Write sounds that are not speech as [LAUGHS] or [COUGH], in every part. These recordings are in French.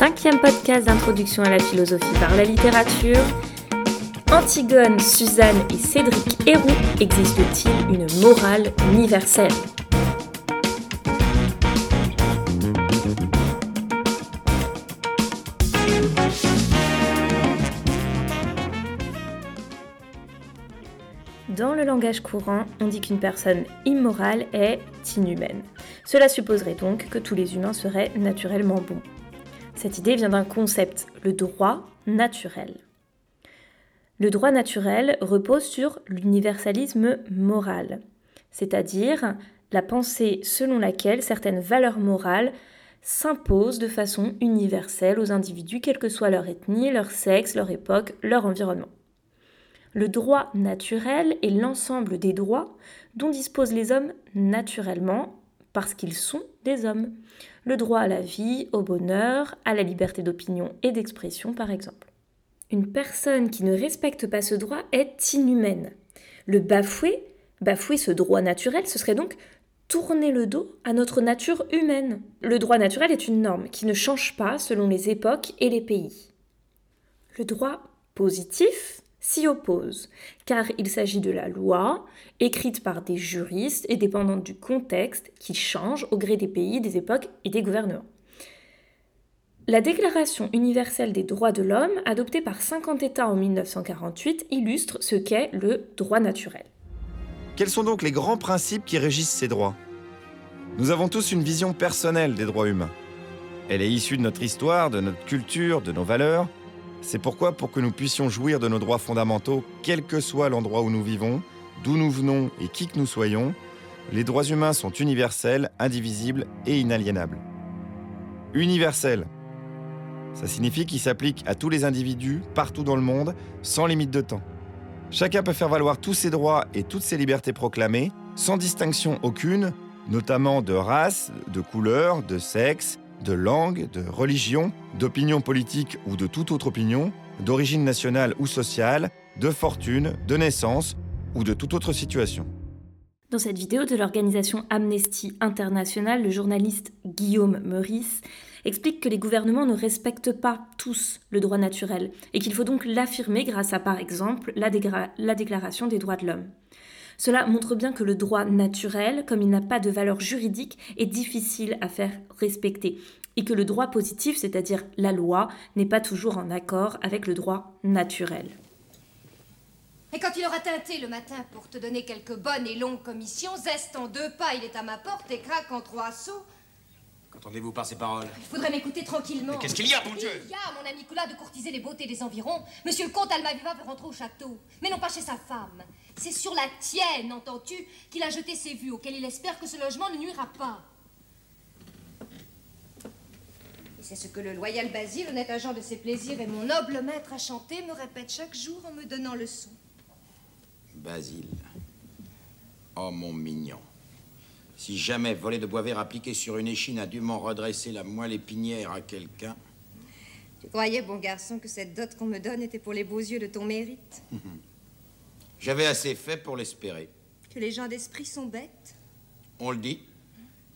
cinquième podcast d'introduction à la philosophie par la littérature. Antigone, Suzanne et Cédric Héroux existe-t-il une morale universelle? Dans le langage courant, on dit qu'une personne immorale est inhumaine. Cela supposerait donc que tous les humains seraient naturellement bons. Cette idée vient d'un concept, le droit naturel. Le droit naturel repose sur l'universalisme moral, c'est-à-dire la pensée selon laquelle certaines valeurs morales s'imposent de façon universelle aux individus, quelle que soit leur ethnie, leur sexe, leur époque, leur environnement. Le droit naturel est l'ensemble des droits dont disposent les hommes naturellement parce qu'ils sont des hommes. Le droit à la vie, au bonheur, à la liberté d'opinion et d'expression par exemple. Une personne qui ne respecte pas ce droit est inhumaine. Le bafouer, bafouer ce droit naturel, ce serait donc tourner le dos à notre nature humaine. Le droit naturel est une norme qui ne change pas selon les époques et les pays. Le droit positif, s'y oppose, car il s'agit de la loi, écrite par des juristes et dépendante du contexte qui change au gré des pays, des époques et des gouvernements. La Déclaration universelle des droits de l'homme, adoptée par 50 États en 1948, illustre ce qu'est le droit naturel. Quels sont donc les grands principes qui régissent ces droits? Nous avons tous une vision personnelle des droits humains. Elle est issue de notre histoire, de notre culture, de nos valeurs, c'est pourquoi, pour que nous puissions jouir de nos droits fondamentaux, quel que soit l'endroit où nous vivons, d'où nous venons et qui que nous soyons, les droits humains sont universels, indivisibles et inaliénables. Universels. Ça signifie qu'ils s'appliquent à tous les individus, partout dans le monde, sans limite de temps. Chacun peut faire valoir tous ses droits et toutes ses libertés proclamées, sans distinction aucune, notamment de race, de couleur, de sexe, de langue, de religion, d'opinion politique ou de toute autre opinion, d'origine nationale ou sociale, de fortune, de naissance ou de toute autre situation. Dans cette vidéo de l'organisation Amnesty International, le journaliste Guillaume Meurice explique que les gouvernements ne respectent pas tous le droit naturel et qu'il faut donc l'affirmer grâce à par exemple la, la Déclaration des droits de l'homme. Cela montre bien que le droit naturel, comme il n'a pas de valeur juridique, est difficile à faire respecter et que le droit positif, c'est-à-dire la loi, n'est pas toujours en accord avec le droit naturel. Et quand il aura teinté le matin pour te donner quelques bonnes et longues commissions, zeste en deux pas, il est à ma porte et craque en trois sauts, Qu'entendez-vous par ces paroles il faudrait m'écouter tranquillement. Qu'est-ce qu'il y a, mon Dieu Il y a, mon ami Coula, de courtiser les beautés des environs. Monsieur le comte Almaviva veut rentrer au château, mais non pas chez sa femme. C'est sur la tienne, entends-tu, qu'il a jeté ses vues, auxquelles il espère que ce logement ne nuira pas. Et c'est ce que le loyal Basile, honnête agent de ses plaisirs et mon noble maître à chanter, me répète chaque jour en me donnant le son. Basile. Oh, mon mignon. Si jamais voler de bois vert appliqué sur une échine a dûment redresser la moelle épinière à quelqu'un. Tu croyais, bon garçon, que cette dot qu'on me donne était pour les beaux yeux de ton mérite? [LAUGHS] J'avais assez fait pour l'espérer. Que les gens d'esprit sont bêtes? On le dit,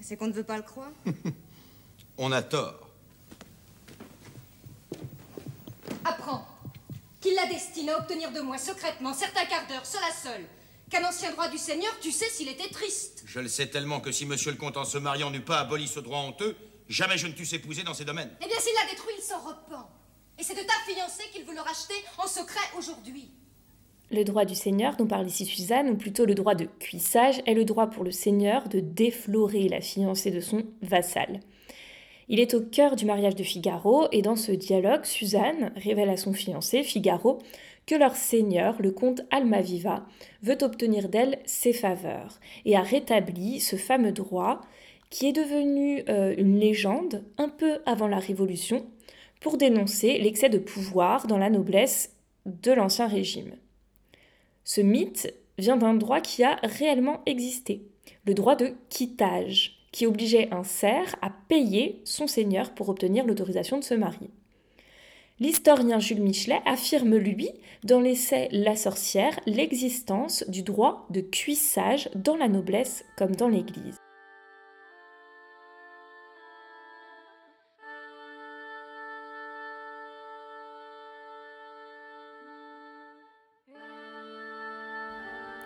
c'est qu'on ne veut pas le croire. [LAUGHS] on a tort. Apprends qu'il la destine à obtenir de moi secrètement certains quarts d'heure, seul à seul, qu'un ancien droit du Seigneur, tu sais s'il était triste. Je le sais tellement que si monsieur le comte, en se mariant, n'eût pas aboli ce droit honteux, jamais je ne t'eusse épousé dans ces domaines. Eh bien, s'il l'a détruit, il s'en repent. Et c'est de ta fiancée qu'il veut le racheter en secret aujourd'hui. Le droit du seigneur dont parle ici Suzanne, ou plutôt le droit de cuissage, est le droit pour le seigneur de déflorer la fiancée de son vassal. Il est au cœur du mariage de Figaro, et dans ce dialogue, Suzanne révèle à son fiancé, Figaro, que leur seigneur, le comte Almaviva, veut obtenir d'elle ses faveurs, et a rétabli ce fameux droit qui est devenu euh, une légende un peu avant la Révolution pour dénoncer l'excès de pouvoir dans la noblesse de l'ancien régime. Ce mythe vient d'un droit qui a réellement existé, le droit de quittage, qui obligeait un serf à payer son seigneur pour obtenir l'autorisation de se marier. L'historien Jules Michelet affirme, lui, dans l'essai La sorcière, l'existence du droit de cuissage dans la noblesse comme dans l'Église.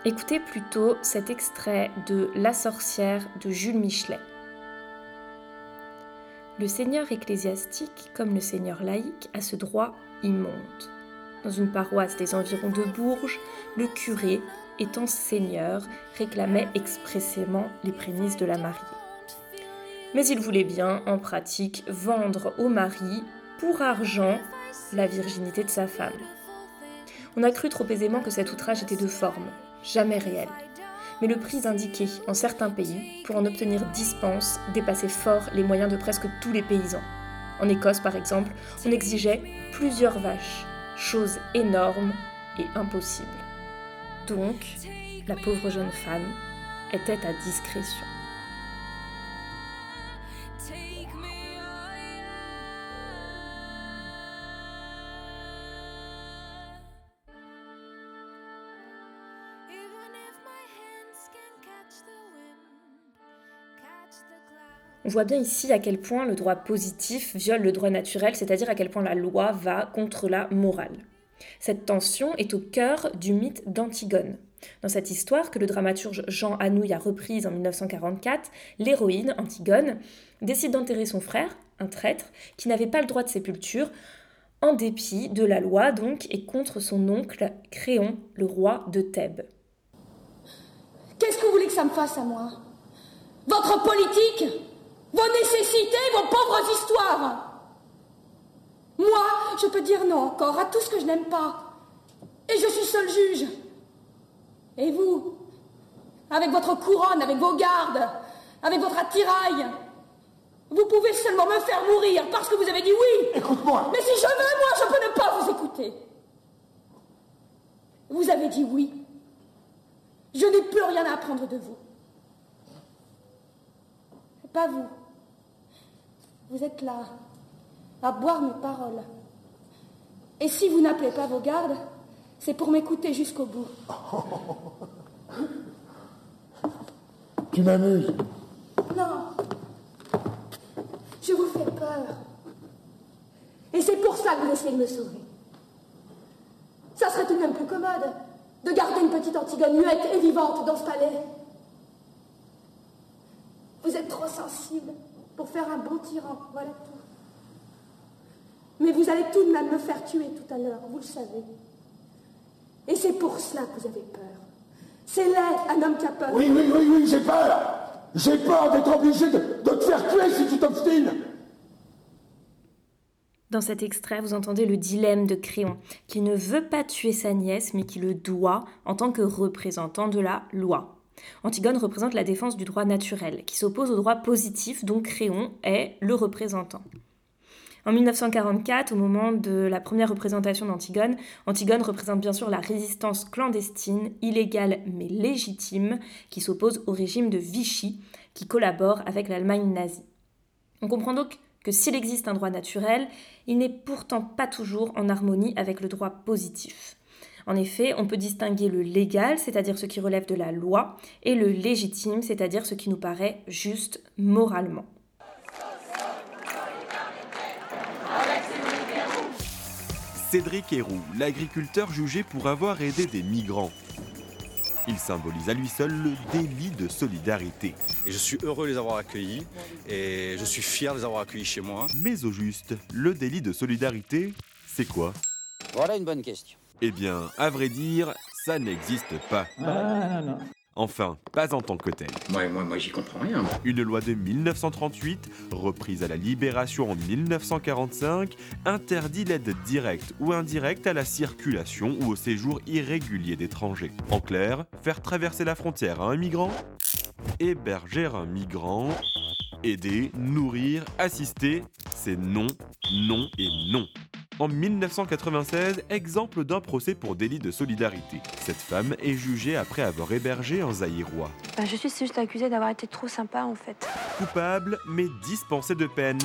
Écoutez plutôt cet extrait de La sorcière de Jules Michelet. Le seigneur ecclésiastique, comme le seigneur laïque, a ce droit immonde. Dans une paroisse des environs de Bourges, le curé, étant seigneur, réclamait expressément les prémices de la mariée. Mais il voulait bien, en pratique, vendre au mari, pour argent, la virginité de sa femme. On a cru trop aisément que cet outrage était de forme, jamais réel. Mais le prix indiqué en certains pays pour en obtenir dispense dépassait fort les moyens de presque tous les paysans. En Écosse, par exemple, on exigeait plusieurs vaches, chose énorme et impossible. Donc, la pauvre jeune femme était à discrétion. On voit bien ici à quel point le droit positif viole le droit naturel, c'est-à-dire à quel point la loi va contre la morale. Cette tension est au cœur du mythe d'Antigone. Dans cette histoire que le dramaturge Jean Anouilh a reprise en 1944, l'héroïne, Antigone, décide d'enterrer son frère, un traître, qui n'avait pas le droit de sépulture, en dépit de la loi donc, et contre son oncle Créon, le roi de Thèbes. Qu'est-ce que vous voulez que ça me fasse à moi? Votre politique? Vos nécessités, vos pauvres histoires. Moi, je peux dire non encore à tout ce que je n'aime pas. Et je suis seul juge. Et vous, avec votre couronne, avec vos gardes, avec votre attirail, vous pouvez seulement me faire mourir parce que vous avez dit oui. Écoute-moi. Mais si je veux, moi, je peux ne pas vous écouter. Vous avez dit oui. Je n'ai plus rien à apprendre de vous. Pas vous. Vous êtes là, à boire mes paroles. Et si vous n'appelez pas vos gardes, c'est pour m'écouter jusqu'au bout. Tu m'amuses. Non. Je vous fais peur. Et c'est pour ça que vous essayez de me sauver. Ça serait tout de même plus commode de garder une petite Antigone muette et vivante dans ce palais. Vous êtes trop sensible pour faire un bon tyran, voilà tout. Mais vous allez tout de même me faire tuer tout à l'heure, vous le savez. Et c'est pour cela que vous avez peur. C'est laid, un homme qui a peur. Oui, oui, oui, oui, j'ai peur. J'ai peur d'être obligé de, de te faire tuer si tu t'obstines. Dans cet extrait, vous entendez le dilemme de Créon, qui ne veut pas tuer sa nièce, mais qui le doit en tant que représentant de la loi. Antigone représente la défense du droit naturel, qui s'oppose au droit positif dont Créon est le représentant. En 1944, au moment de la première représentation d'Antigone, Antigone représente bien sûr la résistance clandestine, illégale mais légitime, qui s'oppose au régime de Vichy, qui collabore avec l'Allemagne nazie. On comprend donc que s'il existe un droit naturel, il n'est pourtant pas toujours en harmonie avec le droit positif. En effet, on peut distinguer le légal, c'est-à-dire ce qui relève de la loi, et le légitime, c'est-à-dire ce qui nous paraît juste moralement. Cédric Héroux, l'agriculteur jugé pour avoir aidé des migrants. Il symbolise à lui seul le délit de solidarité. Et je suis heureux de les avoir accueillis et je suis fier de les avoir accueillis chez moi. Mais au juste, le délit de solidarité, c'est quoi? Voilà une bonne question. Eh bien, à vrai dire, ça n'existe pas. Enfin, pas en tant que tel. Moi, moi, moi, j'y comprends rien. Une loi de 1938, reprise à la Libération en 1945, interdit l'aide directe ou indirecte à la circulation ou au séjour irrégulier d'étrangers. En clair, faire traverser la frontière à un migrant, héberger un migrant, aider, nourrir, assister, c'est non, non et non. En 1996, exemple d'un procès pour délit de solidarité. Cette femme est jugée après avoir hébergé un Zaïrois. Ben, je suis juste accusée d'avoir été trop sympa en fait. Coupable, mais dispensée de peine.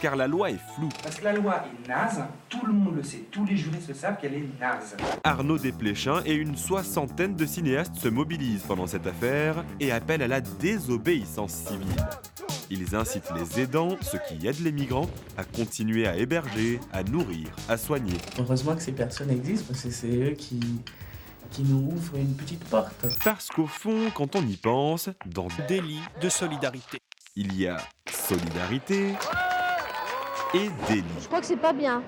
Car la loi est floue. Parce que la loi est naze, tout le monde le sait, tous les juristes le savent qu'elle est naze. Arnaud Desplechin et une soixantaine de cinéastes se mobilisent pendant cette affaire et appellent à la désobéissance civile. Ils incitent les aidants, ceux qui aident les migrants, à continuer à héberger, à nourrir, à soigner. Heureusement que ces personnes existent parce que c'est eux qui, qui nous ouvre une petite porte. Parce qu'au fond, quand on y pense, dans délit de solidarité, il y a solidarité et délit. Je crois que c'est pas bien.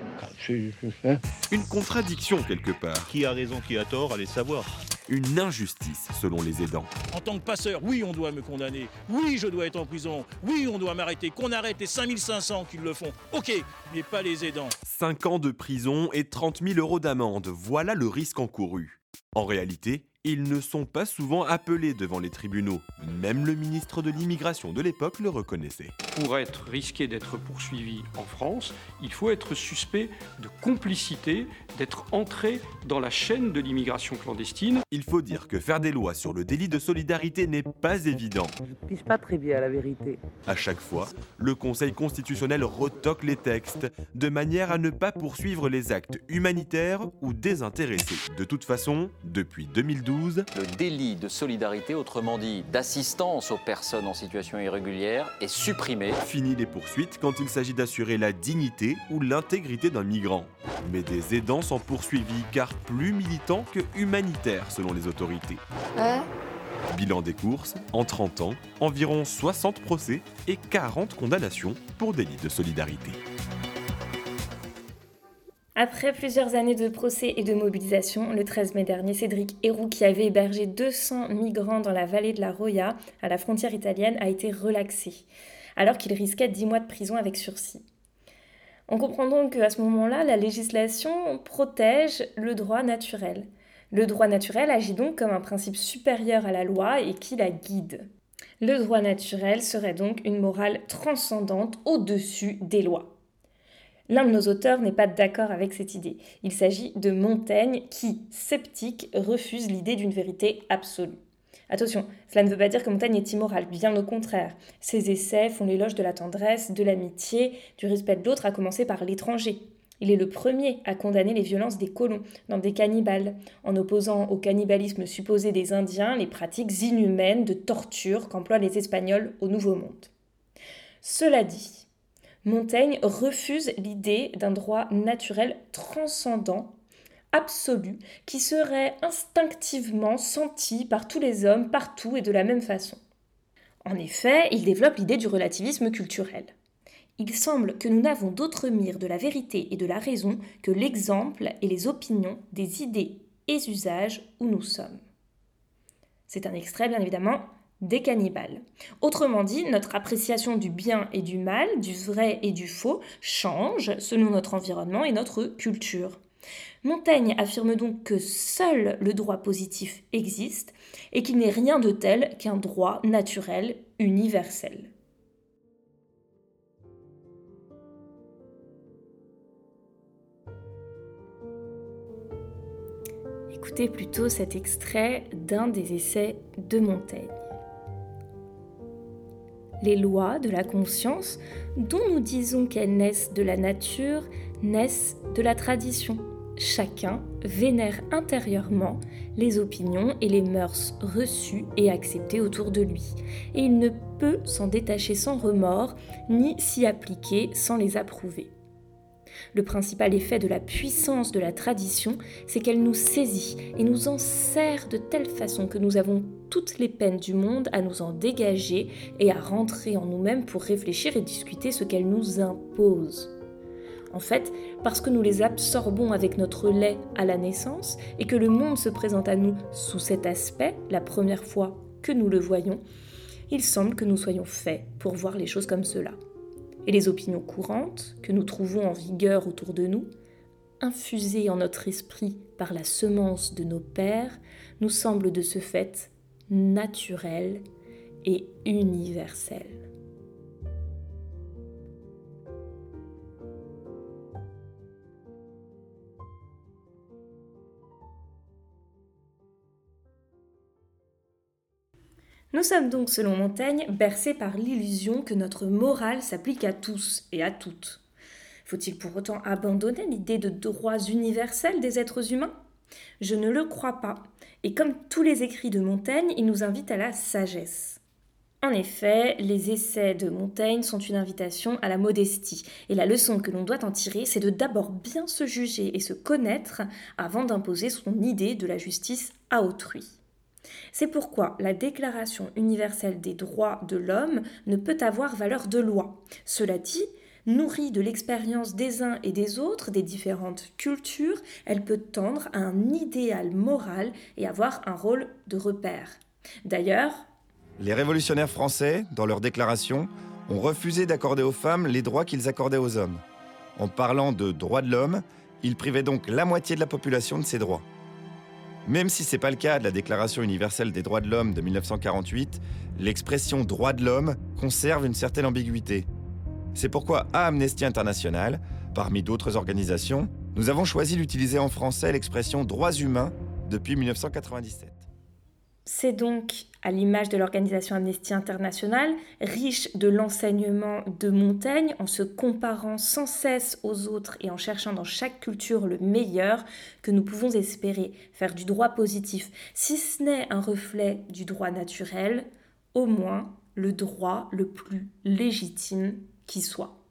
Une contradiction quelque part. Qui a raison, qui a tort, allez savoir. Une injustice selon les aidants. En tant que passeur, oui, on doit me condamner. Oui, je dois être en prison. Oui, on doit m'arrêter. Qu'on arrête les 5500 qui le font. Ok, mais pas les aidants. 5 ans de prison et 30 000 euros d'amende. Voilà le risque encouru. En réalité, ils ne sont pas souvent appelés devant les tribunaux. Même le ministre de l'immigration de l'époque le reconnaissait. Pour être risqué d'être poursuivi en France, il faut être suspect de complicité, d'être entré dans la chaîne de l'immigration clandestine. Il faut dire que faire des lois sur le délit de solidarité n'est pas évident. Je ne pige pas très bien la vérité. À chaque fois, le Conseil constitutionnel retoque les textes de manière à ne pas poursuivre les actes humanitaires ou désintéressés. De toute façon, depuis 2012, le délit de solidarité, autrement dit d'assistance aux personnes en situation irrégulière, est supprimé. Fini les poursuites quand il s'agit d'assurer la dignité ou l'intégrité d'un migrant. Mais des aidants sont poursuivis car plus militants que humanitaires selon les autorités. Bilan des courses, en 30 ans, environ 60 procès et 40 condamnations pour délit de solidarité. Après plusieurs années de procès et de mobilisation, le 13 mai dernier, Cédric Héroux, qui avait hébergé 200 migrants dans la vallée de la Roya, à la frontière italienne, a été relaxé, alors qu'il risquait 10 mois de prison avec sursis. On comprend donc qu'à ce moment-là, la législation protège le droit naturel. Le droit naturel agit donc comme un principe supérieur à la loi et qui la guide. Le droit naturel serait donc une morale transcendante au-dessus des lois. L'un de nos auteurs n'est pas d'accord avec cette idée. Il s'agit de Montaigne qui, sceptique, refuse l'idée d'une vérité absolue. Attention, cela ne veut pas dire que Montaigne est immoral, bien au contraire. Ses essais font l'éloge de la tendresse, de l'amitié, du respect de l'autre, à commencer par l'étranger. Il est le premier à condamner les violences des colons dans des cannibales, en opposant au cannibalisme supposé des Indiens les pratiques inhumaines de torture qu'emploient les Espagnols au Nouveau Monde. Cela dit, Montaigne refuse l'idée d'un droit naturel transcendant, absolu, qui serait instinctivement senti par tous les hommes, partout et de la même façon. En effet, il développe l'idée du relativisme culturel. Il semble que nous n'avons d'autre mire de la vérité et de la raison que l'exemple et les opinions des idées et usages où nous sommes. C'est un extrait, bien évidemment, des cannibales. Autrement dit, notre appréciation du bien et du mal, du vrai et du faux, change selon notre environnement et notre culture. Montaigne affirme donc que seul le droit positif existe et qu'il n'est rien de tel qu'un droit naturel universel. Écoutez plutôt cet extrait d'un des essais de Montaigne les lois de la conscience, dont nous disons qu'elles naissent de la nature, naissent de la tradition. Chacun vénère intérieurement les opinions et les mœurs reçues et acceptées autour de lui, et il ne peut s'en détacher sans remords, ni s'y appliquer sans les approuver. Le principal effet de la puissance de la tradition, c'est qu'elle nous saisit et nous en sert de telle façon que nous avons toutes les peines du monde à nous en dégager et à rentrer en nous-mêmes pour réfléchir et discuter ce qu'elle nous impose. En fait, parce que nous les absorbons avec notre lait à la naissance et que le monde se présente à nous sous cet aspect, la première fois que nous le voyons, il semble que nous soyons faits pour voir les choses comme cela et les opinions courantes que nous trouvons en vigueur autour de nous, infusées en notre esprit par la semence de nos pères, nous semblent de ce fait naturelles et universelles. Nous sommes donc, selon Montaigne, bercés par l'illusion que notre morale s'applique à tous et à toutes. Faut-il pour autant abandonner l'idée de droits universels des êtres humains? Je ne le crois pas, et comme tous les écrits de Montaigne, il nous invite à la sagesse. En effet, les essais de Montaigne sont une invitation à la modestie. Et la leçon que l'on doit en tirer, c'est de d'abord bien se juger et se connaître avant d'imposer son idée de la justice à autrui. C'est pourquoi la Déclaration universelle des droits de l'homme ne peut avoir valeur de loi. Cela dit, nourrie de l'expérience des uns et des autres, des différentes cultures, elle peut tendre à un idéal moral et avoir un rôle de repère. D'ailleurs, les révolutionnaires français, dans leur déclaration, ont refusé d'accorder aux femmes les droits qu'ils accordaient aux hommes. En parlant de droits de l'homme, ils privaient donc la moitié de la population de ces droits. Même si ce n'est pas le cas de la Déclaration universelle des droits de l'homme de 1948, l'expression droit de l'homme conserve une certaine ambiguïté. C'est pourquoi à Amnesty International, parmi d'autres organisations, nous avons choisi d'utiliser en français l'expression droits humains depuis 1997. C'est donc, à l'image de l'organisation Amnesty International, riche de l'enseignement de Montaigne, en se comparant sans cesse aux autres et en cherchant dans chaque culture le meilleur, que nous pouvons espérer faire du droit positif, si ce n'est un reflet du droit naturel, au moins le droit le plus légitime qui soit.